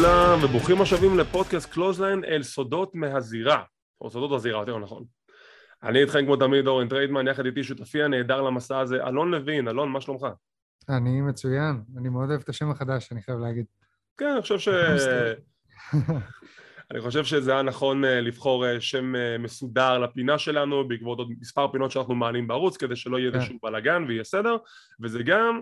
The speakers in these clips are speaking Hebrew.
לכולם, וברוכים השבים לפודקאסט Clothesline אל סודות מהזירה, או סודות הזירה, יותר נכון. אני איתכם כמו תמיד אורן טריידמן, יחד איתי שותפי הנהדר למסע הזה, אלון לוין, אלון, מה שלומך? אני מצוין, אני מאוד אוהב את השם החדש, אני חייב להגיד. כן, אני חושב ש... אני חושב שזה היה נכון אה, לבחור אה, שם אה, מסודר לפינה שלנו בעקבות עוד מספר פינות שאנחנו מעלים בערוץ כדי שלא יהיה איזשהו כן. בלאגן ויהיה סדר וזה גם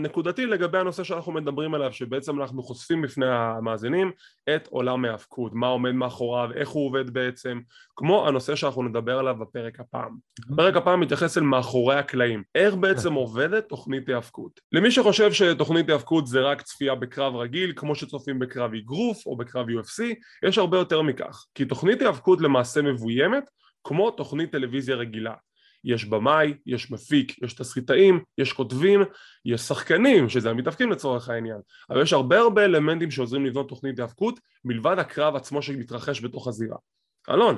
נקודתי לגבי הנושא שאנחנו מדברים עליו שבעצם אנחנו חושפים בפני המאזינים את עולם ההאבקות מה עומד מאחוריו, איך הוא עובד בעצם כמו הנושא שאנחנו נדבר עליו בפרק הפעם. פרק הפעם מתייחס אל מאחורי הקלעים. איך בעצם עובדת תוכנית ההאבקות? למי שחושב שתוכנית ההאבקות זה רק צפייה בקרב רגיל כמו שצופים בקרב אגרוף או בקרב UFC יש הרבה יותר מכך. כי תוכנית ההאבקות למעשה מבוימת כמו תוכנית טלוויזיה רגילה יש במאי, יש מפיק, יש תסריטאים, יש כותבים, יש שחקנים, שזה המתאבקים לצורך העניין, אבל יש הרבה הרבה אלמנטים שעוזרים לבנות תוכנית היאבקות מלבד הקרב עצמו שמתרחש בתוך הזירה. אלון,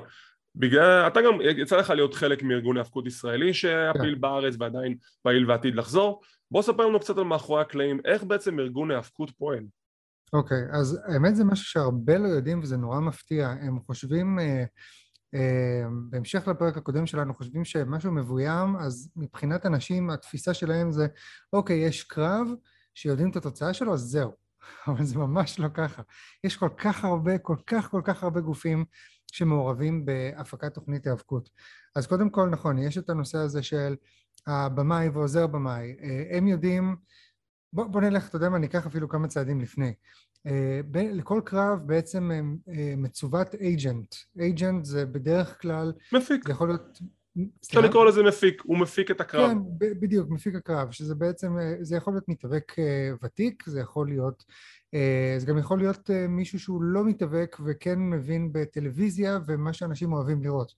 בגלל, אתה גם, יצא לך להיות חלק מארגון היאבקות ישראלי שהיה פעיל כן. בארץ ועדיין פעיל ועתיד לחזור, בוא ספר לנו קצת על מאחורי הקלעים, איך בעצם ארגון היאבקות פועל. אוקיי, okay, אז האמת זה משהו שהרבה לא יודעים וזה נורא מפתיע, הם חושבים uh, בהמשך לפרק הקודם שלנו חושבים שמשהו מבוים, אז מבחינת אנשים התפיסה שלהם זה אוקיי, יש קרב שיודעים את התוצאה שלו, אז זהו. אבל זה ממש לא ככה. יש כל כך הרבה, כל כך כל כך הרבה גופים שמעורבים בהפקת תוכנית היאבקות. אז קודם כל, נכון, יש את הנושא הזה של הבמאי ועוזר במאי. אה, הם יודעים, בוא, בוא נלך, אתה יודע מה, ניקח אפילו כמה צעדים לפני. אה, לכל קרב בעצם אה, מצוות אייג'נט. אייג'נט זה בדרך כלל... מפיק. זה יכול להיות... אפשר לקרוא לזה מפיק, הוא מפיק את הקרב. כן, בדיוק, מפיק הקרב, שזה בעצם, אה, זה יכול להיות מתאבק ותיק, זה יכול להיות, זה גם יכול להיות מישהו שהוא לא מתאבק וכן מבין בטלוויזיה ומה שאנשים אוהבים לראות.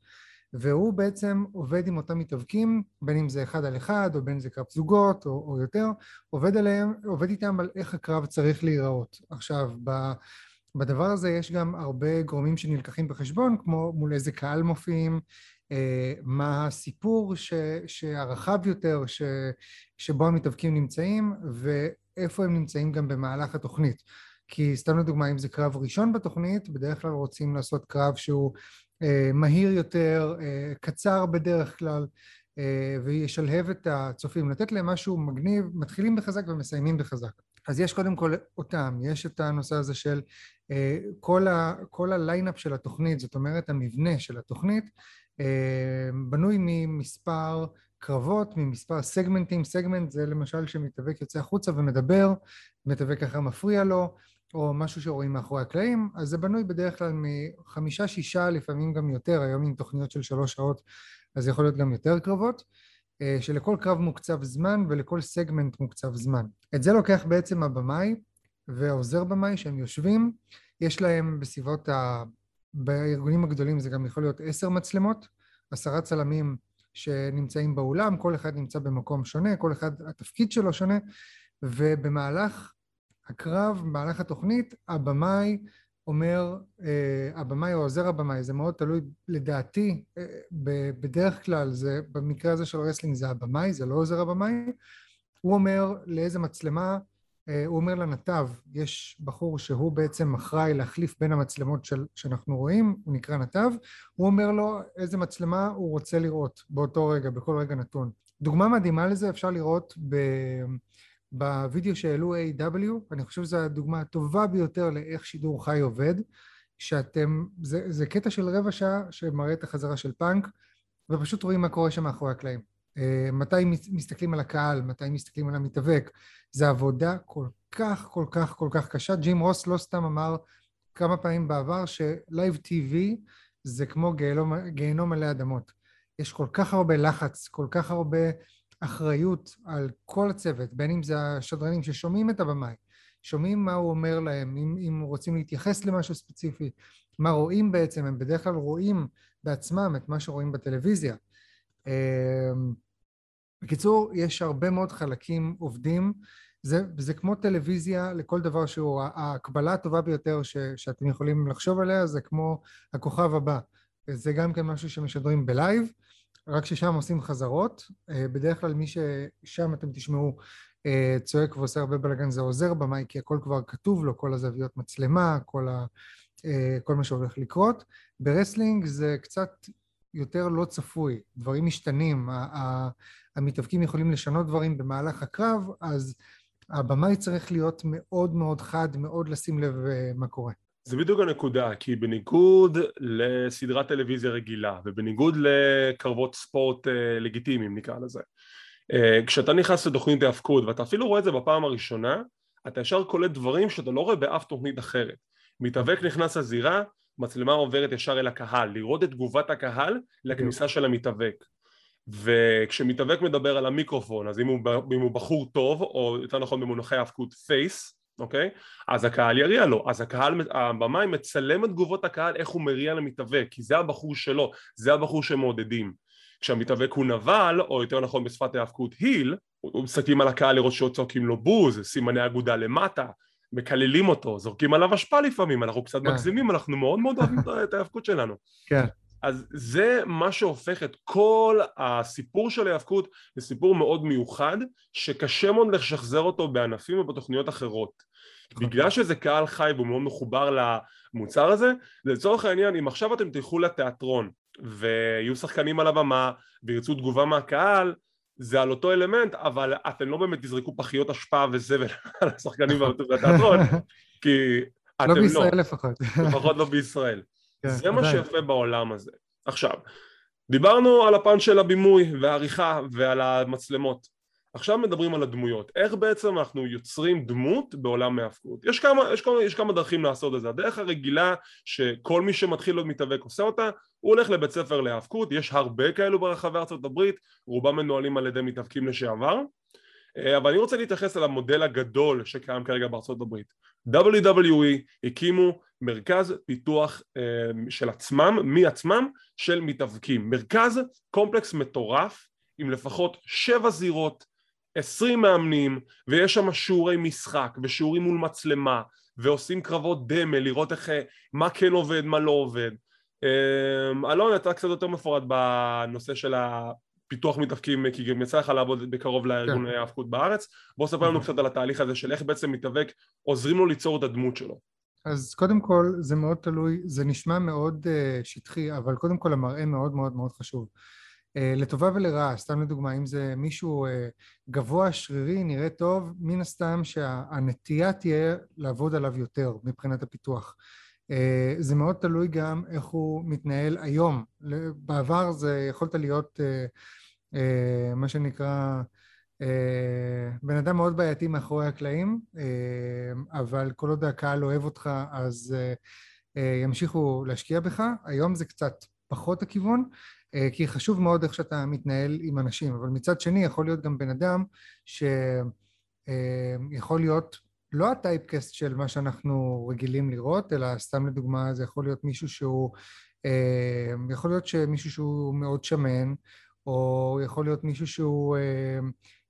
והוא בעצם עובד עם אותם מתאבקים, בין אם זה אחד על אחד או בין אם זה קרב זוגות או, או יותר, עובד עליהם, עובד איתם על איך הקרב צריך להיראות. עכשיו, ב, בדבר הזה יש גם הרבה גורמים שנלקחים בחשבון, כמו מול איזה קהל מופיעים, אה, מה הסיפור ש, שהרחב יותר ש, שבו המתאבקים נמצאים, ואיפה הם נמצאים גם במהלך התוכנית. כי סתם לדוגמה, אם זה קרב ראשון בתוכנית, בדרך כלל רוצים לעשות קרב שהוא מהיר יותר, אה, קצר בדרך כלל, אה, וישלהב את הצופים, לתת להם משהו מגניב, מתחילים בחזק ומסיימים בחזק. אז יש קודם כל אותם, יש את הנושא הזה של כל, ה, כל הליינאפ של התוכנית, זאת אומרת המבנה של התוכנית, בנוי ממספר קרבות, ממספר סגמנטים, סגמנט זה למשל שמתאבק יוצא החוצה ומדבר, מתאבק אחר מפריע לו, או משהו שרואים מאחורי הקלעים, אז זה בנוי בדרך כלל מחמישה, שישה, לפעמים גם יותר, היום עם תוכניות של שלוש שעות, אז יכול להיות גם יותר קרבות, אה, שלכל קרב מוקצב זמן ולכל סגמנט מוקצב זמן. את זה לוקח בעצם הבמאי והעוזר במאי שהם יושבים, יש להם בסביבות ה... בארגונים הגדולים זה גם יכול להיות עשר מצלמות, עשרה צלמים שנמצאים באולם, כל אחד נמצא במקום שונה, כל אחד התפקיד שלו שונה, ובמהלך הקרב במהלך התוכנית, הבמאי אומר, אה, הבמאי או עוזר הבמאי, זה מאוד תלוי לדעתי, אה, בדרך כלל זה, במקרה הזה של wrestling זה הבמאי, זה לא עוזר הבמאי, הוא אומר לאיזה מצלמה, אה, הוא אומר לנתב, יש בחור שהוא בעצם אחראי להחליף בין המצלמות של, שאנחנו רואים, הוא נקרא נתב, הוא אומר לו איזה מצלמה הוא רוצה לראות? באותו רגע, בכל רגע נתון. דוגמה מדהימה לזה אפשר לראות ב... בווידאו שהעלו AEW, אני חושב שזו הדוגמה הטובה ביותר לאיך שידור חי עובד, שאתם, זה, זה קטע של רבע שעה שמראה את החזרה של פאנק, ופשוט רואים מה קורה שם מאחורי הקלעים. Uh, מתי מסתכלים על הקהל, מתי מסתכלים על המתאבק, זה עבודה כל כך כל כך כל כך קשה. ג'ים רוס לא סתם אמר כמה פעמים בעבר שלייב טיווי זה כמו גיהנום מלא אדמות. יש כל כך הרבה לחץ, כל כך הרבה אחריות על כל הצוות, בין אם זה השדרנים ששומעים את הבמאי, שומעים מה הוא אומר להם, אם, אם רוצים להתייחס למשהו ספציפי, מה רואים בעצם, הם בדרך כלל רואים בעצמם את מה שרואים בטלוויזיה. אמ, בקיצור, יש הרבה מאוד חלקים עובדים, זה, זה כמו טלוויזיה לכל דבר שהוא, ההקבלה הטובה ביותר ש, שאתם יכולים לחשוב עליה זה כמו הכוכב הבא, זה גם כן משהו שמשדרים בלייב, רק ששם עושים חזרות, אה, בדרך כלל מי ששם אתם תשמעו צועק ועושה הרבה בלאגן זה עוזר במאי, כי הכל כבר כתוב לו, כל הזוויות מצלמה, כל, ה, כל מה שהולך לקרות. ב wrestling זה קצת יותר לא צפוי, דברים משתנים, המתאבקים יכולים לשנות דברים במהלך הקרב, אז הבמאי צריך להיות מאוד מאוד חד, מאוד לשים לב מה קורה. זה בדיוק הנקודה, כי בניגוד לסדרת טלוויזיה רגילה ובניגוד לקרבות ספורט אה, לגיטימיים נקרא לזה, אה, כשאתה נכנס לתוכנית ההאבקות ואתה אפילו רואה את זה בפעם הראשונה, אתה ישר קולט דברים שאתה לא רואה באף תוכנית אחרת. מתאבק נכנס לזירה, מצלמה עוברת ישר אל הקהל, לראות את תגובת הקהל לכניסה של המתאבק. וכשמתאבק מדבר על המיקרופון, אז אם הוא, אם הוא בחור טוב, או יותר נכון במונחי האבקות פייס, אוקיי? אז הקהל יריע לו, אז הקהל, הבמאי מצלם את תגובות הקהל איך הוא מריע למתאבק, כי זה הבחור שלו, זה הבחור שמעודדים. כשהמתאבק הוא נבל, או יותר נכון בשפת ההאבקות היל, מסתכלים על הקהל לראות שצועקים לו בוז, סימני אגודה למטה, מקללים אותו, זורקים עליו אשפה לפעמים, אנחנו קצת כן. מגזימים, אנחנו מאוד מאוד אוהבים את ההאבקות שלנו. כן. אז זה מה שהופך את כל הסיפור של ההיאבקות לסיפור מאוד מיוחד שקשה מאוד לשחזר אותו בענפים ובתוכניות אחרות נכון. בגלל שזה קהל חי והוא מאוד מחובר למוצר הזה לצורך העניין אם עכשיו אתם תלכו לתיאטרון ויהיו שחקנים על הבמה וירצו תגובה מהקהל זה על אותו אלמנט אבל אתם לא באמת תזרקו פחיות אשפה וזבל על השחקנים בתיאטרון כי אתם לא בישראל לא. לפחות לפחות לא בישראל כן, זה מה שיפה בעולם הזה. עכשיו, דיברנו על הפן של הבימוי והעריכה ועל המצלמות. עכשיו מדברים על הדמויות. איך בעצם אנחנו יוצרים דמות בעולם מההפקות? יש כמה, יש, כמה, יש כמה דרכים לעשות את זה. הדרך הרגילה שכל מי שמתחיל להיות מתאבק עושה אותה, הוא הולך לבית ספר להאבקות, יש הרבה כאלו ברחבי ארצות הברית, רובם מנוהלים על ידי מתאבקים לשעבר. אה, אבל אני רוצה להתייחס על המודל הגדול שקיים כרגע בארצות הברית. WWE הקימו מרכז פיתוח אה, של עצמם, מעצמם, של מתאבקים. מרכז קומפלקס מטורף עם לפחות שבע זירות, עשרים מאמנים, ויש שם שיעורי משחק ושיעורים מול מצלמה, ועושים קרבות דמה לראות איך, אה, מה כן עובד, מה לא עובד. אלון, אתה קצת יותר מפורט בנושא של פיתוח מתאבקים, כי גם יצא לך לעבוד בקרוב לארגון כן. ההאבקות בארץ. בוא ספר לנו קצת על התהליך הזה של איך בעצם מתאבק עוזרים לו ליצור את הדמות שלו. אז קודם כל זה מאוד תלוי, זה נשמע מאוד uh, שטחי, אבל קודם כל המראה מאוד מאוד מאוד חשוב. Uh, לטובה ולרעה, סתם לדוגמה, אם זה מישהו uh, גבוה, שרירי, נראה טוב, מן הסתם שהנטייה תהיה לעבוד עליו יותר מבחינת הפיתוח. Uh, זה מאוד תלוי גם איך הוא מתנהל היום. בעבר זה יכולת להיות uh, מה שנקרא אה, בן אדם מאוד בעייתי מאחורי הקלעים, אה, אבל כל עוד הקהל אוהב אותך אז ימשיכו להשקיע בך. היום זה קצת פחות הכיוון, כי חשוב מאוד איך שאתה מתנהל עם אנשים, אבל מצד שני יכול להיות גם בן אדם שיכול להיות לא הטייפקסט של מה שאנחנו רגילים לראות, אלא סתם לדוגמה זה יכול להיות מישהו שהוא, יכול להיות שמישהו שהוא מאוד שמן, או יכול להיות מישהו שהוא, אה,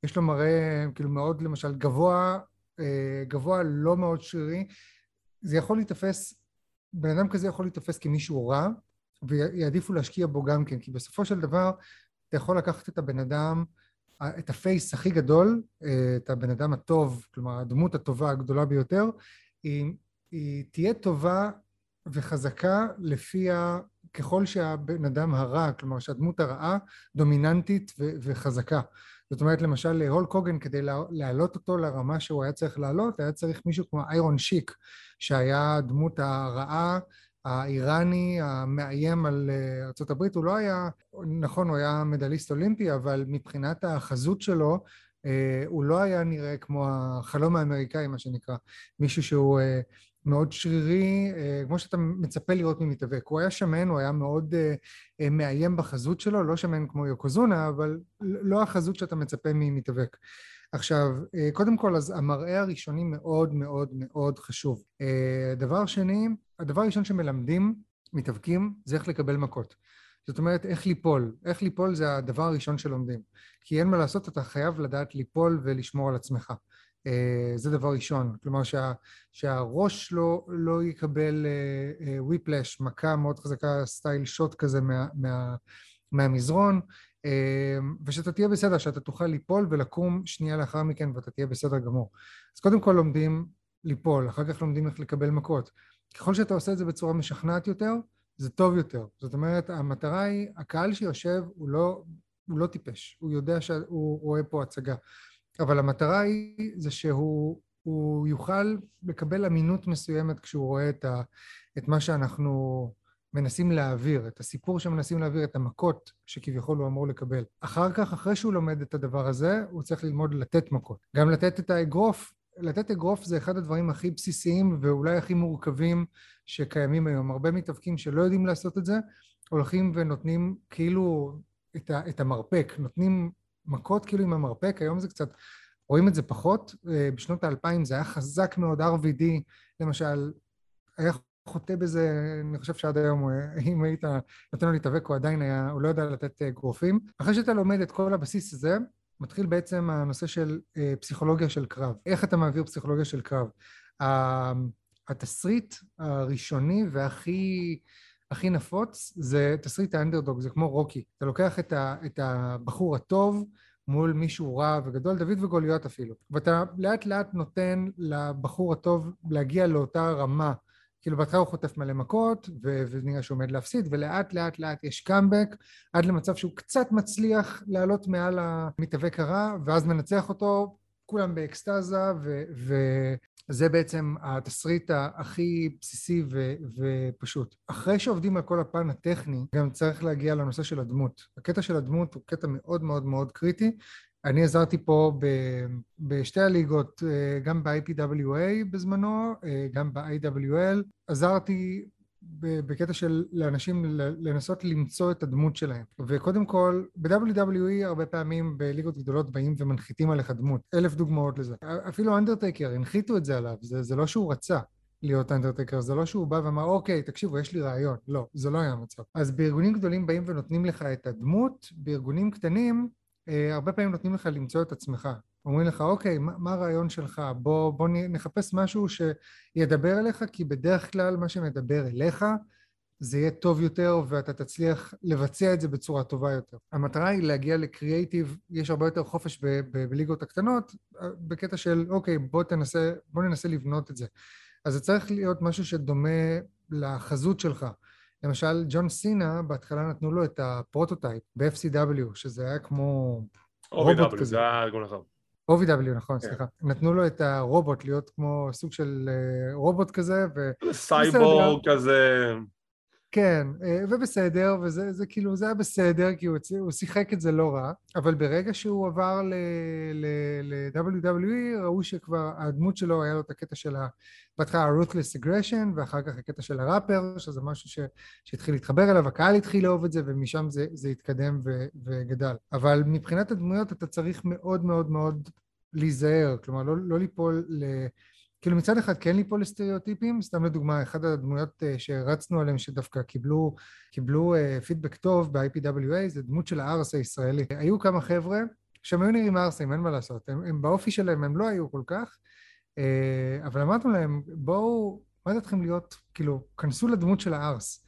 יש לו מראה כאילו מאוד למשל גבוה, אה, גבוה לא מאוד שרירי, זה יכול להיתפס, בן אדם כזה יכול להיתפס כמישהו רע, ויעדיפו להשקיע בו גם כן, כי בסופו של דבר אתה יכול לקחת את הבן אדם, את הפייס הכי גדול, אה, את הבן אדם הטוב, כלומר הדמות הטובה הגדולה ביותר, היא, היא תהיה טובה וחזקה לפי. ככל שהבן אדם הרע, כלומר שהדמות הרעה דומיננטית ו- וחזקה. זאת אומרת למשל הול קוגן כדי להעלות אותו לרמה שהוא היה צריך לעלות, היה צריך מישהו כמו איירון שיק שהיה הדמות הרעה האיראני המאיים על אה, ארה"ב, הוא לא היה, נכון הוא היה מדליסט אולימפי אבל מבחינת החזות שלו אה, הוא לא היה נראה כמו החלום האמריקאי מה שנקרא, מישהו שהוא אה, מאוד שרירי, אה, כמו שאתה מצפה לראות ממתאבק. הוא היה שמן, הוא היה מאוד אה, אה, מאיים בחזות שלו, לא שמן כמו יוקוזונה, אבל לא החזות שאתה מצפה ממתאבק. עכשיו, קודם כל, אז המראה הראשוני מאוד מאוד מאוד חשוב. דבר שני, הדבר הראשון שמלמדים מתאבקים זה איך לקבל מכות. זאת אומרת, איך ליפול. איך ליפול זה הדבר הראשון שלומדים. כי אין מה לעשות, אתה חייב לדעת ליפול ולשמור על עצמך. אה, זה דבר ראשון, כלומר שה, שהראש לא, לא יקבל וויפלאש, אה, אה, מכה מאוד חזקה, סטייל שוט כזה מה, מה, מהמזרון, ושאתה תהיה בסדר, שאתה תוכל ליפול ולקום שנייה לאחר מכן ואתה תהיה בסדר גמור. אז קודם כל לומדים ליפול, אחר כך לומדים איך לקבל מכות. ככל שאתה עושה את זה בצורה משכנעת יותר, זה טוב יותר. זאת אומרת, המטרה היא, הקהל שיושב הוא לא, הוא לא טיפש, הוא יודע שהוא רואה פה הצגה. אבל המטרה היא זה שהוא יוכל לקבל אמינות מסוימת כשהוא רואה את, ה, את מה שאנחנו מנסים להעביר, את הסיפור שמנסים להעביר, את המכות שכביכול הוא אמור לקבל. אחר כך, אחרי שהוא לומד את הדבר הזה, הוא צריך ללמוד לתת מכות. גם לתת את האגרוף, לתת אגרוף זה אחד הדברים הכי בסיסיים ואולי הכי מורכבים שקיימים היום. הרבה מתאבקים שלא יודעים לעשות את זה, הולכים ונותנים כאילו את, ה, את המרפק, נותנים מכות כאילו עם המרפק, היום זה קצת, רואים את זה פחות, אה, בשנות האלפיים זה היה חזק מאוד, RVD למשל, היה חוטא בזה, אני חושב שעד היום, אם היית נותן לו להתאבק, הוא עדיין היה, הוא לא יודע לתת אה, גרופים. אחרי שאתה לומד את כל הבסיס הזה, מתחיל בעצם הנושא של אה, פסיכולוגיה של קרב. איך אתה מעביר פסיכולוגיה של קרב? התסריט הראשוני והכי הכי נפוץ זה תסריט האנדרדוג, זה כמו רוקי. אתה לוקח את, ה, את הבחור הטוב מול מישהו רע וגדול, דוד וגוליית אפילו, ואתה לאט לאט נותן לבחור הטוב להגיע לאותה רמה כאילו בהתחלה הוא חוטף מלא מכות ונראה שהוא עומד להפסיד ולאט לאט לאט יש קאמבק עד למצב שהוא קצת מצליח לעלות מעל המתאבק הרע ואז מנצח אותו כולם באקסטזה וזה בעצם התסריט הכי בסיסי ו- ופשוט. אחרי שעובדים על כל הפן הטכני גם צריך להגיע לנושא של הדמות. הקטע של הדמות הוא קטע מאוד מאוד מאוד קריטי אני עזרתי פה ב, בשתי הליגות, אה, גם ב-IPWA בזמנו, אה, גם ב-IWL, עזרתי בקטע של לאנשים לנסות למצוא את הדמות שלהם. וקודם כל, ב-WWE הרבה פעמים בליגות גדולות באים ומנחיתים עליך דמות. אלף דוגמאות לזה. אפילו אנדרטייקר, הנחיתו את זה עליו, זה, זה לא שהוא רצה. להיות אנדרטקר, זה לא שהוא בא ואמר אוקיי תקשיבו יש לי רעיון, לא, זה לא היה המצב. אז בארגונים גדולים באים ונותנים לך את הדמות, בארגונים קטנים אה, הרבה פעמים נותנים לך למצוא את עצמך. אומרים לך, אוקיי, מה, מה הרעיון שלך? בוא, בוא נחפש משהו שידבר אליך, כי בדרך כלל מה שמדבר אליך זה יהיה טוב יותר ואתה תצליח לבצע את זה בצורה טובה יותר. המטרה היא להגיע לקריאייטיב, יש הרבה יותר חופש ב- ב- בליגות הקטנות, אה, בקטע של אוקיי, בוא, תנסה, בוא ננסה לבנות את זה. אז זה צריך להיות משהו שדומה לחזות שלך. למשל, ג'ון סינה, בהתחלה נתנו לו את ה Prototype ב-FCW, שזה היה כמו כזה. זה היה ארגון אחר. OVW, נכון, כן. סליחה. נתנו לו את הרובוט להיות כמו סוג של אה, רובוט כזה, ו... סייבורג כזה. כן, אה, ובסדר, וזה זה, כאילו, זה היה בסדר, כי הוא, הוא שיחק את זה לא רע, אבל ברגע שהוא עבר ל-WWE, ראו שכבר הדמות שלו, היה לו את הקטע של ה... בהתחלה ה-ruthless aggression, ואחר כך הקטע של הראפר, שזה משהו ש, שהתחיל להתחבר אליו, הקהל התחיל לאהוב את זה, ומשם זה, זה התקדם ו, וגדל. אבל מבחינת הדמויות אתה צריך מאוד מאוד מאוד להיזהר, כלומר לא, לא ליפול ל... כאילו מצד אחד כן ליפול לסטריאוטיפים, סתם לדוגמה, אחת הדמויות אה, שהרצנו עליהן שדווקא קיבלו, קיבלו פידבק אה, טוב ב-IPWA זה דמות של הארס הישראלי. היו כמה חבר'ה שהם היו נראים ארסים, אין מה לעשות, הם, הם באופי שלהם הם לא היו כל כך, אה, אבל אמרנו להם, בואו, מה דעתכם להיות, כאילו, כנסו לדמות של הארס.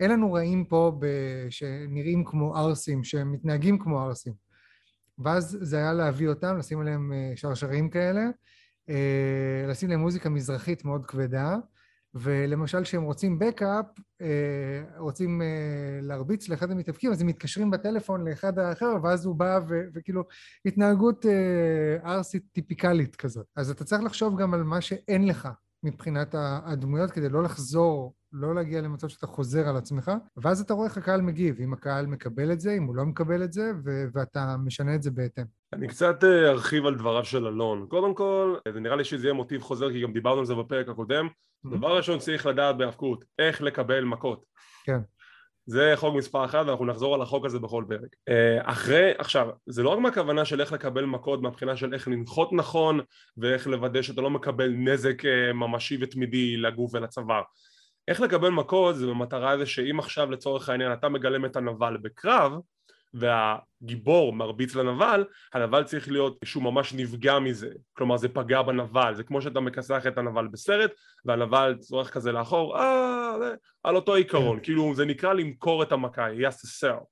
אין לנו רעים פה. שנראים כמו ארסים, שמתנהגים כמו ארסים. ואז זה היה להביא אותם, לשים עליהם שרשרים כאלה, לשים להם מוזיקה מזרחית מאוד כבדה, ולמשל כשהם רוצים בקאפ, אה, רוצים אה, להרביץ לאחד המתאבקים, אז הם מתקשרים בטלפון לאחד האחר, ואז הוא בא ו- וכאילו התנהגות ארסית טיפיקלית כזאת. אז אתה צריך לחשוב גם על מה שאין לך מבחינת הדמויות כדי לא לחזור לא להגיע למצב שאתה חוזר על עצמך, ואז אתה רואה איך הקהל מגיב, אם הקהל מקבל את זה, אם הוא לא מקבל את זה, ו- ואתה משנה את זה בהתאם. אני קצת אה, ארחיב על דבריו של אלון. קודם כל, זה נראה לי שזה יהיה מוטיב חוזר, כי גם דיברנו על זה בפרק הקודם. Mm-hmm. דבר ראשון צריך לדעת בהאבקות, איך לקבל מכות. כן. זה חוק מספר אחת ואנחנו נחזור על החוק הזה בכל פרק. אה, אחרי, עכשיו, זה לא רק מהכוונה של איך לקבל מכות מהבחינה של איך לנחות נכון ואיך לוודא שאתה לא מקבל נזק אה, ממשי ותמידי לגוף ולצוואר. איך לקבל מכות זה במטרה זה שאם עכשיו לצורך העניין אתה מגלם את הנבל בקרב והגיבור מרביץ לנבל, הנבל צריך להיות שהוא ממש נפגע מזה, כלומר זה פגע בנבל, זה כמו שאתה מכסח את הנבל בסרט והנבל צורך כזה לאחור, אה, על אותו עיקרון, כן. כאילו זה נקרא למכור את המכה, has to sell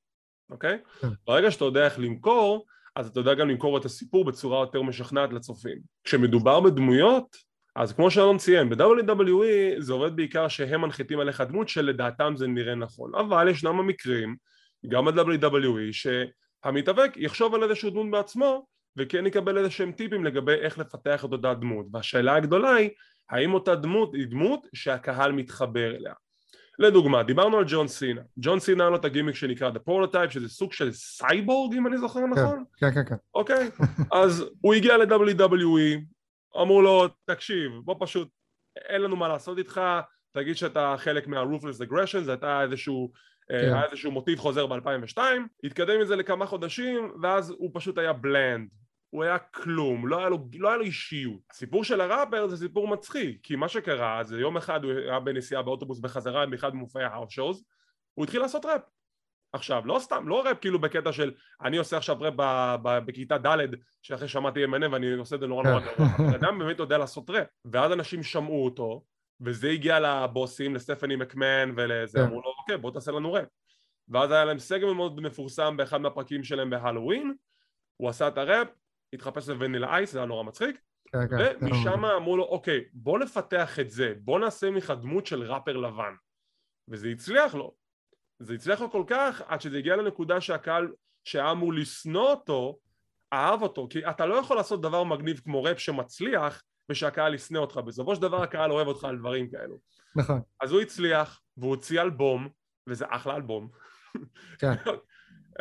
אוקיי? כן. ברגע שאתה יודע איך למכור, אז אתה יודע גם למכור את הסיפור בצורה יותר משכנעת לצופים. כשמדובר בדמויות, אז כמו שאלון ציין, ב-WWE זה עובד בעיקר שהם מנחיתים עליך דמות שלדעתם זה נראה נכון, אבל ישנם המקרים, גם ב-WWE, שהמתאבק יחשוב על איזשהו דמות בעצמו וכן יקבל איזה שהם טיפים לגבי איך לפתח את אותה דמות, והשאלה הגדולה היא, האם אותה דמות היא דמות שהקהל מתחבר אליה. לדוגמה, דיברנו על ג'ון סינה. ג'ון סינה היה לו את הגימיק שנקרא The Prototype, שזה סוג של סייבורג, אם אני זוכר כן, נכון? כן, כן, כן. אוקיי? אז הוא הגיע ל-WWE, אמרו לו, תקשיב, בוא פשוט, אין לנו מה לעשות איתך, תגיד שאתה חלק מה-Ruthless Aggression, זה הייתה איזשהו, אה, כן. היה איזשהו מוטיב חוזר ב-2002, התקדם עם זה לכמה חודשים, ואז הוא פשוט היה bland. הוא היה כלום, לא היה, לו, לא היה לו אישיות. הסיפור של הראפר זה סיפור מצחיק, כי מה שקרה זה יום אחד הוא היה בנסיעה באוטובוס בחזרה באחד ממופעי האוס שואוז, הוא התחיל לעשות ראפ. עכשיו, לא סתם, לא ראפ כאילו בקטע של אני עושה עכשיו ראפ בכיתה ד' שאחרי שמעתי Eminem ואני עושה את זה נורא נורא נורא, אדם באמת יודע לעשות ראפ, ואז אנשים שמעו אותו, וזה הגיע לבוסים, לסטפני מקמן ולזה, כן. אמרו לו אוקיי בוא תעשה לנו ראפ, ואז היה להם סגמנט מאוד מפורסם באחד מהפרקים שלהם בהלואוין, הוא עשה את הראפ, התחפש לוונילה אייס, זה היה נורא מצחיק, כן, כן, ומשם אמרו לו אוקיי בוא נפתח את זה, בוא נעשה ממך דמות של ראפר לבן, וזה הצליח לו, זה הצליח לו כל כך עד שזה הגיע לנקודה שהקהל שהיה אמור לשנוא אותו אהב אותו כי אתה לא יכול לעשות דבר מגניב כמו ראפ שמצליח ושהקהל ישנא אותך בסופו של דבר הקהל אוהב אותך על דברים כאלו נכון אז הוא הצליח והוא הוציא אלבום וזה אחלה אלבום כן.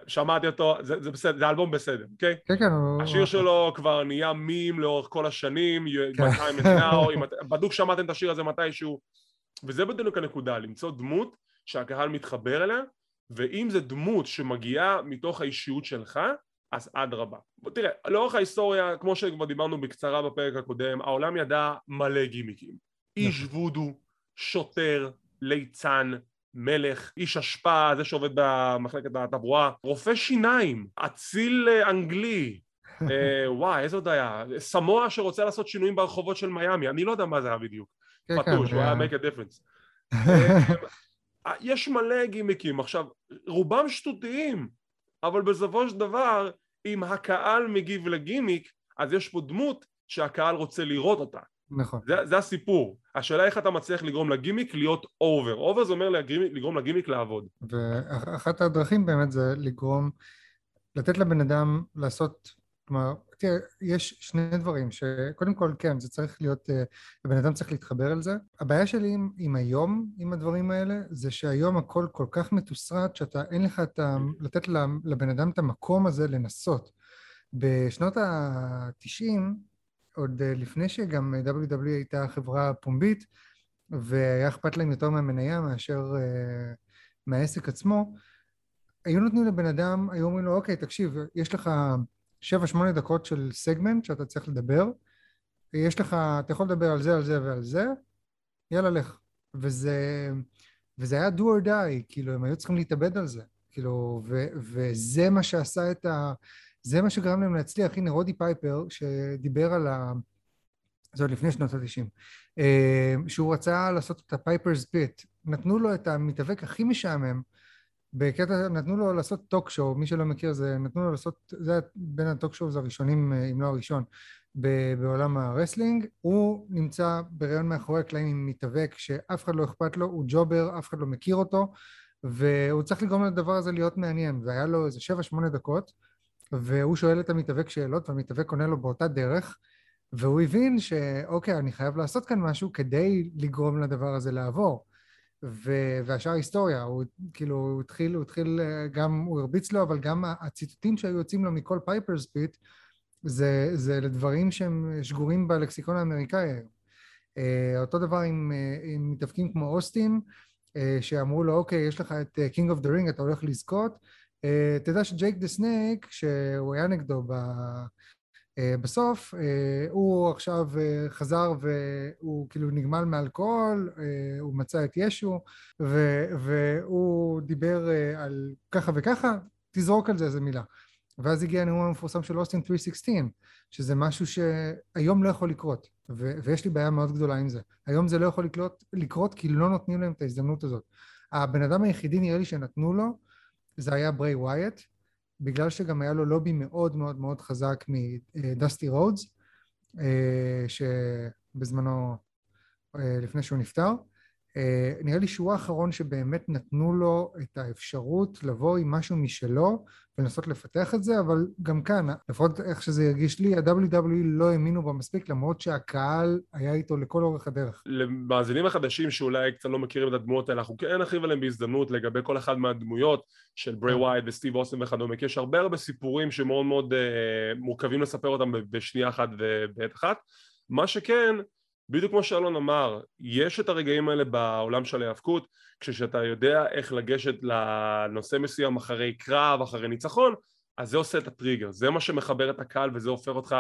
שמעתי אותו, זה, זה בסדר, זה אלבום בסדר, אוקיי? כן, כן. השיר שלו כבר נהיה מים לאורך כל השנים, כן. בדוק שמעתם את השיר הזה מתישהו, וזה בדיוק הנקודה, למצוא דמות שהקהל מתחבר אליה, ואם זה דמות שמגיעה מתוך האישיות שלך, אז אדרבה. תראה, לאורך ההיסטוריה, כמו שכבר דיברנו בקצרה בפרק הקודם, העולם ידע מלא גימיקים. איש נכון. וודו, שוטר, ליצן, מלך, איש אשפה, זה שעובד במחלקת התברואה, רופא שיניים, אציל אה, אנגלי, אה, וואי, איזה עוד היה? סמואה שרוצה לעשות שינויים ברחובות של מיאמי, אני לא יודע מה זה היה בדיוק. כן, כן, פתוש, הוא היה make a difference. יש מלא גימיקים, עכשיו רובם שטותיים, אבל בסופו של דבר אם הקהל מגיב לגימיק אז יש פה דמות שהקהל רוצה לראות אותה. נכון. זה, זה הסיפור, השאלה איך אתה מצליח לגרום לגימיק להיות over, over זה אומר לגימיק, לגרום לגימיק לעבוד. ואחת הדרכים באמת זה לגרום, לתת לבן אדם לעשות, כלומר תראה, יש שני דברים, שקודם כל כן, זה צריך להיות, אה, הבן אדם צריך להתחבר על זה. הבעיה שלי עם, עם היום, עם הדברים האלה, זה שהיום הכל כל כך מתוסרט, שאתה, אין לך את ה... לתת לבן אדם את המקום הזה לנסות. בשנות ה-90, עוד אה, לפני שגם WWE הייתה חברה פומבית, והיה אכפת להם יותר מהמניה מאשר מהעסק עצמו, היו נותנים לבן אדם, היו אומרים לו, אוקיי, תקשיב, יש לך שבע שמונה דקות של סגמנט שאתה צריך לדבר, יש לך, אתה יכול לדבר על זה, על זה ועל זה, יאללה לך. וזה, וזה היה do or die, כאילו הם היו צריכים להתאבד על זה, כאילו, ו, וזה מה שעשה את ה... זה מה שגרם להם להצליח. הנה רודי פייפר שדיבר על ה... זה עוד לפני שנות התשעים, אה, שהוא רצה לעשות את ה Piper's Pit, נתנו לו את המתאבק הכי משעמם, בקטע, נתנו לו לעשות talk show, מי שלא מכיר זה, נתנו לו לעשות, זה היה בין ה talk show הראשונים, אה, אם לא הראשון, בעולם ה wrestling. הוא נמצא בראיון מאחורי הקלעים עם מתאבק שאף אחד לא אכפת לו, הוא jobber, אף אחד לא מכיר אותו, והוא צריך לגרום לדבר הזה להיות מעניין, והיה לו איזה שבע שמונה דקות, והוא שואל את המתאבק שאלות, והמתאבק עונה לו באותה דרך, והוא הבין שאוקיי, אני חייב לעשות כאן משהו כדי לגרום לדבר הזה לעבור. והשאר היסטוריה, הוא כאילו, הוא התחיל, הוא התחיל, אה, גם הוא הרביץ לו, אבל גם הציטוטים שהיו יוצאים לו מכל Piper's Pit, זה, זה לדברים שהם שגורים בלקסיקון האמריקאי. Uh, אותו דבר עם, uh, עם מתאבקים כמו אוסטין, שאמרו לו, אוקיי, יש לך את King of the Ring, אתה הולך לזכות. תדע ש Jake the Snake, שהוא היה נגדו ב... אה, בסוף אה, הוא עכשיו אה, חזר והוא כאילו נגמל מאלכוהול, הוא מצא את ישו והוא דיבר על ככה וככה, תזרוק על זה איזה מילה. ואז הגיע הנאום המפורסם של אוסטין 316, שזה משהו שהיום לא יכול לקרות, ו- ויש לי בעיה מאוד גדולה עם זה. היום זה לא יכול לקרות, לקרות כי לא נותנים להם את ההזדמנות הזאת. הבן אדם היחידי נראה לי שנתנו לו זה היה ברי ווייט, בגלל שגם היה לו לובי מאוד מאוד מאוד חזק מדסטי רודס, שבזמנו, לפני שהוא נפטר. אה, נראה לי שהוא האחרון שבאמת נתנו לו את האפשרות לבוא עם משהו משלו ולנסות לפתח את זה, אבל גם כאן, לפחות איך שזה הרגיש לי, ה-WWE לא האמינו בו מספיק, למרות שהקהל היה איתו לכל אורך הדרך. למאזינים החדשים שאולי קצת לא מכירים את הדמויות האלה, אנחנו כן נרחיב עליהם בהזדמנות לגבי כל אחד מהדמויות של ברי ווייד וסטיב אוסם וכדומה, כי יש הרבה הרבה סיפורים שמאוד מאוד uh, מורכבים לספר אותם בשנייה אחת ובעת אחת. מה שכן, בדיוק כמו שאלון אמר, יש את הרגעים האלה בעולם של ההיאבקות, כשאתה יודע איך לגשת לנושא מסוים אחרי קרב, אחרי ניצחון, אז זה עושה את הטריגר, זה מה שמחבר את הקהל וזה הופך אותך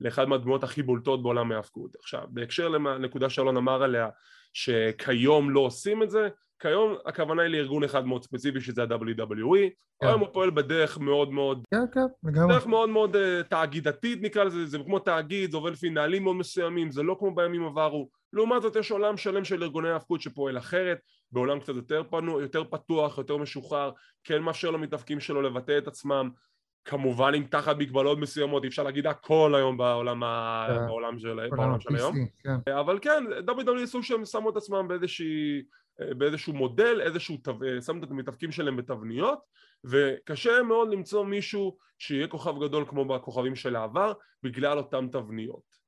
לאחד מהדמויות הכי בולטות בעולם ההיאבקות. עכשיו, בהקשר לנקודה שאלון אמר עליה, שכיום לא עושים את זה, כיום הכוונה היא לארגון אחד מאוד ספציפי שזה ה-WWE, כן. היום הוא פועל בדרך מאוד מאוד, כן, כן, לגמרי. דרך מאוד מאוד uh, תאגידתית נקרא לזה, זה כמו תאגיד, זה עובד לפי נהלים מאוד מסוימים, זה לא כמו בימים עברו, לעומת זאת יש עולם שלם של ארגוני ההפקות שפועל אחרת, בעולם קצת יותר, פנו, יותר פתוח, יותר משוחרר, כן מאפשר למתאפקים שלו לבטא את עצמם, כמובן עם תחת מגבלות מסוימות, אי אפשר להגיד הכל היום בעולם, ה... כן. בעולם של, בעולם של היום, כן. אבל כן, WWE סוג שהם שמו את עצמם באיזושהי באיזשהו מודל, איזשהו, שמו את המתאבקים שלהם בתבניות וקשה מאוד למצוא מישהו שיהיה כוכב גדול כמו בכוכבים של העבר בגלל אותם תבניות.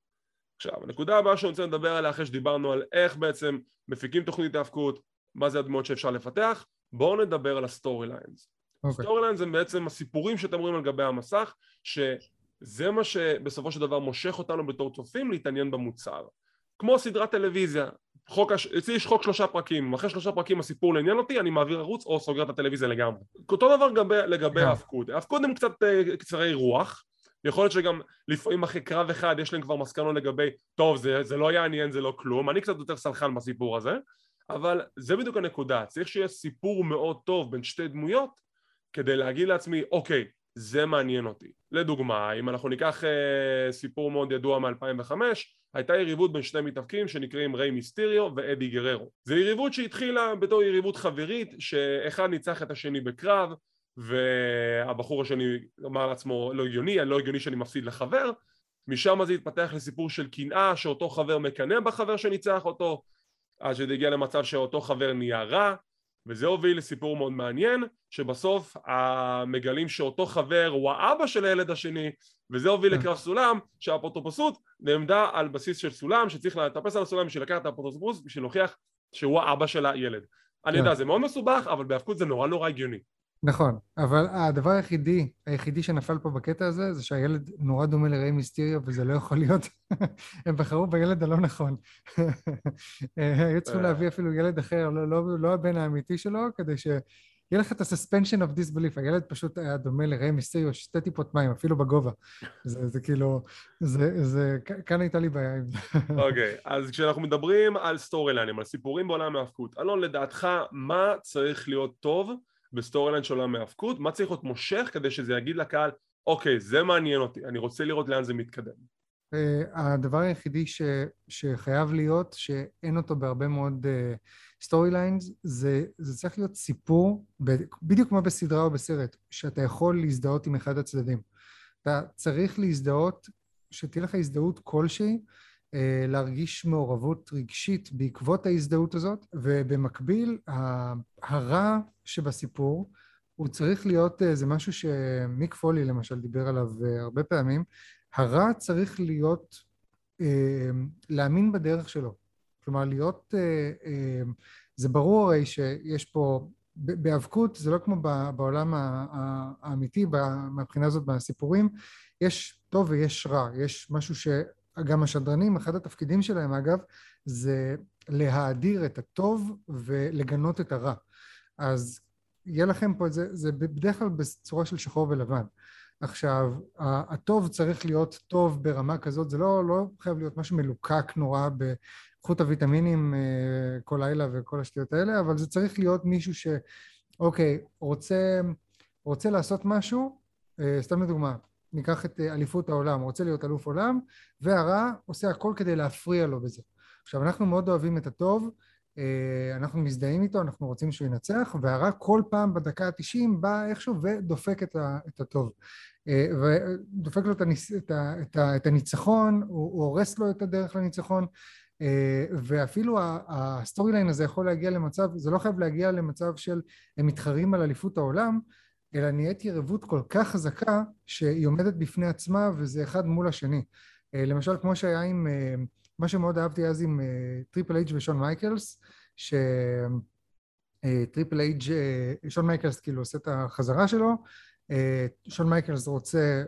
עכשיו, הנקודה הבאה שאני רוצה לדבר עליה אחרי שדיברנו על איך בעצם מפיקים תוכנית היאבקות, מה זה הדמויות שאפשר לפתח, בואו נדבר על ה-story lines. ה-story lines הם בעצם הסיפורים שאתם רואים על גבי המסך, שזה מה שבסופו של דבר מושך אותנו בתור צופים להתעניין במוצר. כמו סדרת טלוויזיה, חוק, אצלי יש חוק שלושה פרקים, אחרי שלושה פרקים הסיפור לא מעניין אותי, אני מעביר ערוץ או סוגר את הטלוויזיה לגמרי. אותו דבר לגבי, לגבי היאבקות. ההיאבקות, ההיאבקות הם קצת uh, קצרי רוח, יכול להיות שגם לפעמים אחרי קרב אחד יש להם כבר מסקנות לגבי, טוב זה, זה לא יעניין, זה לא כלום, אני קצת יותר סלחן בסיפור הזה, אבל זה בדיוק הנקודה, צריך שיהיה סיפור מאוד טוב בין שתי דמויות כדי להגיד לעצמי, אוקיי, זה מעניין אותי. לדוגמה, אם אנחנו ניקח uh, סיפור מאוד ידוע מ-2005, הייתה יריבות בין שני מתאבקים שנקראים ריי מיסטיריו ואדי גררו. זו יריבות שהתחילה בתור יריבות חברית, שאחד ניצח את השני בקרב, והבחור השני אמר לעצמו לא הגיוני, לא הגיוני שאני מפסיד לחבר, משם זה התפתח לסיפור של קנאה שאותו חבר מקנא בחבר שניצח אותו, עד שזה הגיע למצב שאותו חבר נהיה רע, וזה הוביל לסיפור מאוד מעניין, שבסוף מגלים שאותו חבר הוא האבא של הילד השני, וזה הוביל כן. לקרב סולם, שהאפוטרופסות נעמדה על בסיס של סולם, שצריך לטפס על הסולם בשביל לקחת את האפוטרופסות, בשביל להוכיח שהוא האבא של הילד. אני יודע, כן. זה מאוד מסובך, אבל בהאבקות זה נורא נורא הגיוני. נכון, אבל הדבר היחידי, היחידי שנפל פה בקטע הזה, זה שהילד נורא דומה לריי מיסטיריו, וזה לא יכול להיות. הם בחרו בילד הלא נכון. היו צריכים להביא אפילו ילד אחר, לא, לא, לא הבן האמיתי שלו, כדי שיהיה לך את ה-suspension of disbelief. הילד פשוט היה דומה לריי מיסטיריו, שתי טיפות מים, אפילו בגובה. זה, זה כאילו, זה, זה, כאן הייתה לי בעיה עם זה. אוקיי, אז כשאנחנו מדברים על story lines, על סיפורים בעולם ההיאבקות, אלון, לדעתך, מה צריך להיות טוב? ב-story line של עולם ההיאבקות, מה צריך להיות מושך כדי שזה יגיד לקהל, אוקיי, זה מעניין אותי, אני רוצה לראות לאן זה מתקדם. Uh, הדבר היחידי ש, שחייב להיות, שאין אותו בהרבה מאוד story uh, lines, זה, זה צריך להיות סיפור, ב, בדיוק כמו בסדרה או בסרט, שאתה יכול להזדהות עם אחד הצדדים. אתה צריך להזדהות, שתהיה לך הזדהות כלשהי, אה, להרגיש מעורבות רגשית בעקבות ההזדהות הזאת, ובמקביל הרע שבסיפור הוא צריך להיות, אה, זה משהו שמיק פולי למשל דיבר עליו אה, הרבה פעמים, הרע צריך להיות, להאמין בדרך שלו. כלומר, להיות, זה ברור הרי שיש פה, בהיאבקות זה לא כמו בעולם האמיתי, מהבחינה הזאת בסיפורים, יש טוב ויש רע, יש משהו ש... גם השדרנים, אחד התפקידים שלהם אגב, זה להאדיר את הטוב ולגנות את הרע. אז יהיה לכם פה את זה, זה בדרך כלל בצורה של שחור ולבן. עכשיו, הטוב צריך להיות טוב ברמה כזאת, זה לא, לא חייב להיות משהו מלוקק נורא בחוט הוויטמינים אה, כל לילה וכל השטויות האלה, אבל זה צריך להיות מישהו ש... אוקיי, רוצה, רוצה לעשות משהו, אה, סתם לדוגמה, ניקח את אה, אליפות העולם, רוצה להיות אלוף עולם, והרע עושה הכל כדי להפריע לו בזה. עכשיו, אנחנו מאוד אוהבים את הטוב, אנחנו מזדהים איתו, אנחנו רוצים שהוא ינצח, והרע כל פעם בדקה ה-90 בא איכשהו ודופק את, ה, את הטוב. ודופק לו את, הניס, את, ה, את, ה, את הניצחון, הוא, הוא הורס לו את הדרך לניצחון, ואפילו ה-story line הזה יכול להגיע למצב, זה לא חייב להגיע למצב של הם מתחרים על אליפות העולם, אלא נהיית יריבות כל כך חזקה שהיא עומדת בפני עצמה וזה אחד מול השני. למשל כמו שהיה עם, מה שמאוד אהבתי אז עם Triple H ושון מייקלס, ש-Triple H, שון מייקלס כאילו עושה את החזרה שלו, שון מייקלס רוצה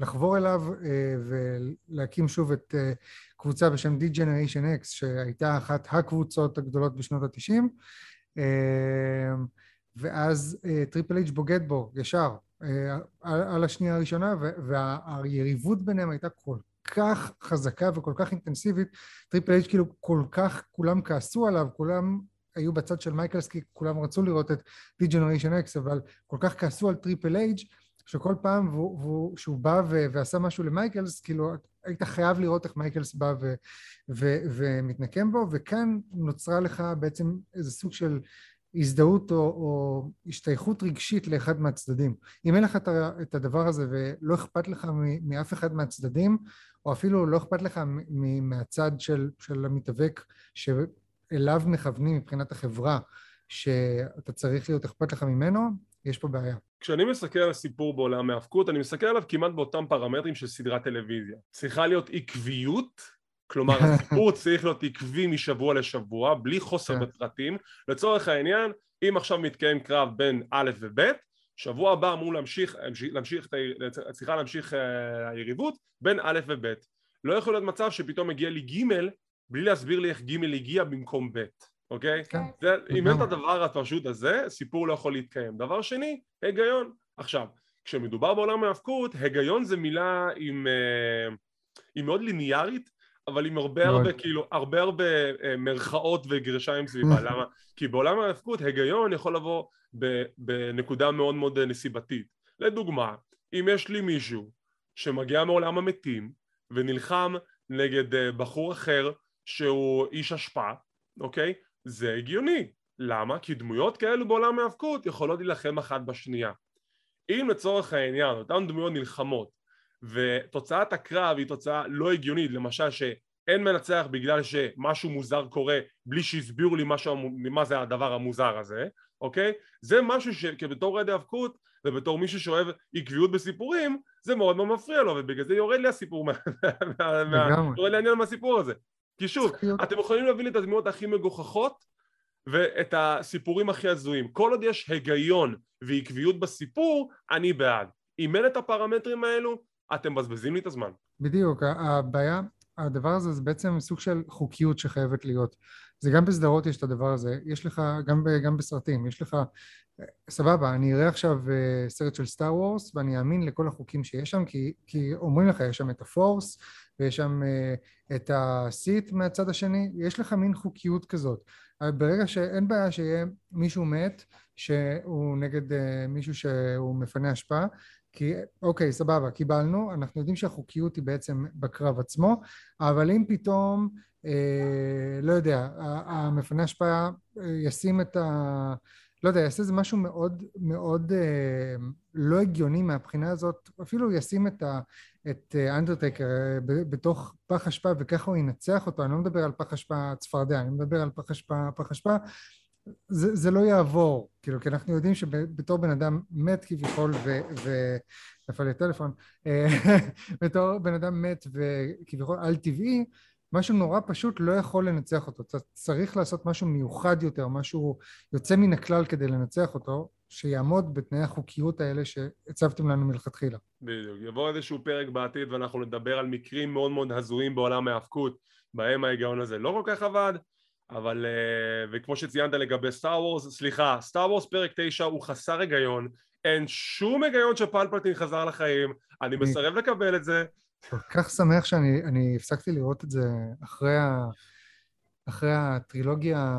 לחבור אליו ולהקים שוב את קבוצה בשם D-Generation X שהייתה אחת הקבוצות הגדולות בשנות התשעים ואז Triple H בוגד בו ישר על השנייה הראשונה והיריבות ביניהם הייתה כל כך חזקה וכל כך אינטנסיבית Triple H כאילו כל כך כולם כעסו עליו כולם היו בצד של מייקלס כי כולם רצו לראות את D-Generation X אבל כל כך כעסו על Triple H שכל פעם שהוא בא ועשה משהו למייקלס כאילו היית חייב לראות איך מייקלס בא ו, ו, ומתנקם בו וכאן נוצרה לך בעצם איזה סוג של הזדהות או, או השתייכות רגשית לאחד מהצדדים. אם אין לך את הדבר הזה ולא אכפת לך מאף אחד מהצדדים, או אפילו לא אכפת לך מהצד של, של המתאבק שאליו מכוונים מבחינת החברה, שאתה צריך להיות אכפת לך ממנו, יש פה בעיה. כשאני מסתכל על הסיפור בעולם ההאבקות, אני מסתכל עליו כמעט באותם פרמטרים של סדרת טלוויזיה. צריכה להיות עקביות כלומר הסיפור צריך להיות עקבי משבוע לשבוע בלי חוסר כן. בפרטים לצורך העניין אם עכשיו מתקיים קרב בין א' וב' שבוע הבא אמור להמשיך, להמשיך צריכה להמשיך אה, היריבות בין א' וב' לא יכול להיות מצב שפתאום מגיע לי ג' בלי להסביר לי איך ג' הגיע במקום ב' אוקיי? כן. זה, אם אין את הדבר הפשוט הזה סיפור לא יכול להתקיים דבר שני היגיון עכשיו כשמדובר בעולם ההאבקות היגיון זה מילה עם, אה, היא מאוד ליניארית אבל עם הרבה הרבה כאילו הרבה הרבה אה, מרכאות וגרשיים סביבה למה? כי בעולם ההפקות היגיון יכול לבוא בנקודה מאוד מאוד נסיבתית לדוגמה אם יש לי מישהו שמגיע מעולם המתים ונלחם נגד אה, בחור אחר שהוא איש השפעה אוקיי? זה הגיוני למה? כי דמויות כאלו בעולם ההאבקות יכולות להילחם אחת בשנייה אם לצורך העניין אותן דמויות נלחמות ותוצאת הקרב היא תוצאה לא הגיונית למשל שאין מנצח בגלל שמשהו מוזר קורה בלי שהסבירו לי משהו, מה זה הדבר המוזר הזה אוקיי? זה משהו שכבתור רדי האבקות ובתור מישהו שאוהב עקביות בסיפורים זה מאוד מאוד מפריע לו ובגלל זה יורד לי הסיפור יורד לי העניין מהסיפור הזה. כי שוב אתם יכולים להבין את הדמויות הכי מגוחכות ואת הסיפורים הכי הזויים. כל עוד יש היגיון ועקביות בסיפור אני בעד. אם אין את הפרמטרים האלו אתם מבזבזים לי את הזמן. בדיוק, הבעיה, הדבר הזה זה בעצם סוג של חוקיות שחייבת להיות. זה גם בסדרות יש את הדבר הזה, יש לך, גם, גם בסרטים, יש לך, סבבה, אני אראה עכשיו אה, סרט של סטאר וורס ואני אאמין לכל החוקים שיש שם, כי, כי אומרים לך, יש שם את הפורס ויש שם uh, את הסיט מהצד השני, יש לך מין חוקיות כזאת. ברגע שאין בעיה שיהיה מישהו מת, שהוא נגד מישהו שהוא מפנה השפעה, כי אוקיי סבבה קיבלנו אנחנו יודעים שהחוקיות היא בעצם בקרב עצמו אבל אם פתאום אה, לא יודע המפנה השפעה אה, ישים את ה... לא יודע יעשה איזה משהו מאוד מאוד אה, לא הגיוני מהבחינה הזאת אפילו ישים את, ה, את אנדרטקר אה, בתוך פח אשפה וככה הוא ינצח אותו אני לא מדבר על פח אשפה צפרדע אני מדבר על פח אשפה פח אשפה זה, זה לא יעבור, כאילו, כי אנחנו יודעים שבתור בן אדם מת כביכול ונפל לי הטלפון, אה, בתור בן אדם מת וכביכול על טבעי, משהו נורא פשוט לא יכול לנצח אותו, אתה צריך לעשות משהו מיוחד יותר, משהו יוצא מן הכלל כדי לנצח אותו, שיעמוד בתנאי החוקיות האלה שהצבתם לנו מלכתחילה. בדיוק, יבוא איזשהו פרק בעתיד ואנחנו נדבר על מקרים מאוד מאוד הזויים בעולם ההאבקות, בהם ההיגיון הזה לא כל כך עבד, אבל אה, וכמו שציינת לגבי סטאר וורס, סליחה, סטאר וורס פרק 9 הוא חסר היגיון, אין שום היגיון שפלפלטין חזר לחיים, אני מסרב לקבל את זה. כל כך שמח שאני הפסקתי לראות את זה אחרי, ה, אחרי הטרילוגיה,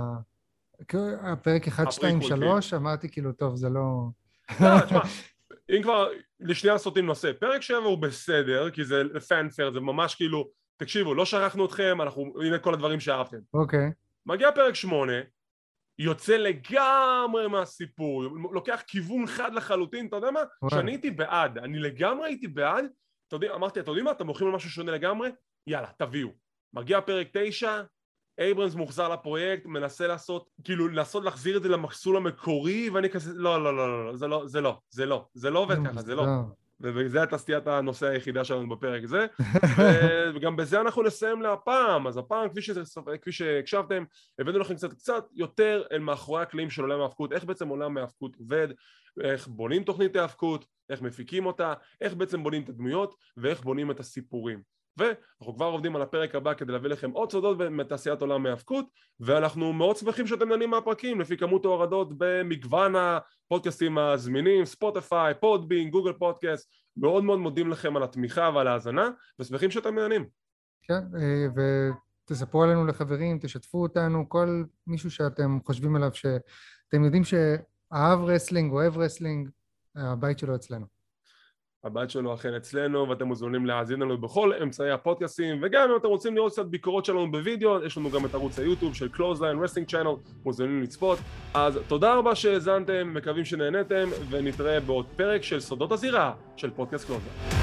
הפרק 1, 2, 3, אמרתי כאילו, טוב, זה לא... לא, אם כבר לשנייה סוטים נושא, פרק 7 הוא בסדר, כי זה פאנפר, זה ממש כאילו, תקשיבו, לא שכחנו אתכם, אנחנו, הנה כל הדברים שאהבתם. אוקיי. Okay. מגיע פרק שמונה, יוצא לגמרי מהסיפור, לוקח כיוון חד לחלוטין, אתה יודע מה? שאני הייתי בעד, אני לגמרי הייתי בעד, אתה יודע, אמרתי, אתה יודעים מה, אתם הולכים על משהו שונה לגמרי? יאללה, תביאו. מגיע פרק תשע, אייברנס מוחזר לפרויקט, מנסה לעשות, כאילו לנסות להחזיר את זה למסלול המקורי, ואני כזה, לא, לא, לא, לא, זה לא, זה לא, זה לא, זה לא עובד ככה, זה לא. וזה הייתה סטיית הנושא היחידה שלנו בפרק הזה, וגם בזה אנחנו נסיים להפעם, אז הפעם כפי, שזה, כפי שהקשבתם, הבאנו לכם קצת קצת יותר אל מאחורי הקלעים של עולם ההאבקות, איך בעצם עולם ההאבקות עובד, איך בונים תוכנית ההאבקות, איך מפיקים אותה, איך בעצם בונים את הדמויות, ואיך בונים את הסיפורים. ואנחנו כבר עובדים על הפרק הבא כדי להביא לכם עוד סודות מתעשיית עולם ההאבקות ואנחנו מאוד שמחים שאתם נהנים מהפרקים לפי כמות ההורדות במגוון הפודקאסטים הזמינים, ספוטיפיי, פודבין, גוגל פודקאסט מאוד מאוד מודים לכם על התמיכה ועל ההאזנה ושמחים שאתם נהנים. כן, אה, ותספרו עלינו לחברים, תשתפו אותנו, כל מישהו שאתם חושבים עליו שאתם יודעים שאהב wrestling, אוהב wrestling, הבית שלו אצלנו. הבית שלו אכן אצלנו ואתם מוזמנים להאזין לנו בכל אמצעי הפודקאסים וגם אם אתם רוצים לראות קצת ביקורות שלנו בווידאו יש לנו גם את ערוץ היוטיוב של Clothesline Wrestling Channel מוזמנים לצפות. אז תודה רבה שהאזנתם מקווים שנהנתם ונתראה בעוד פרק של סודות הזירה של פודקאסט Clothesline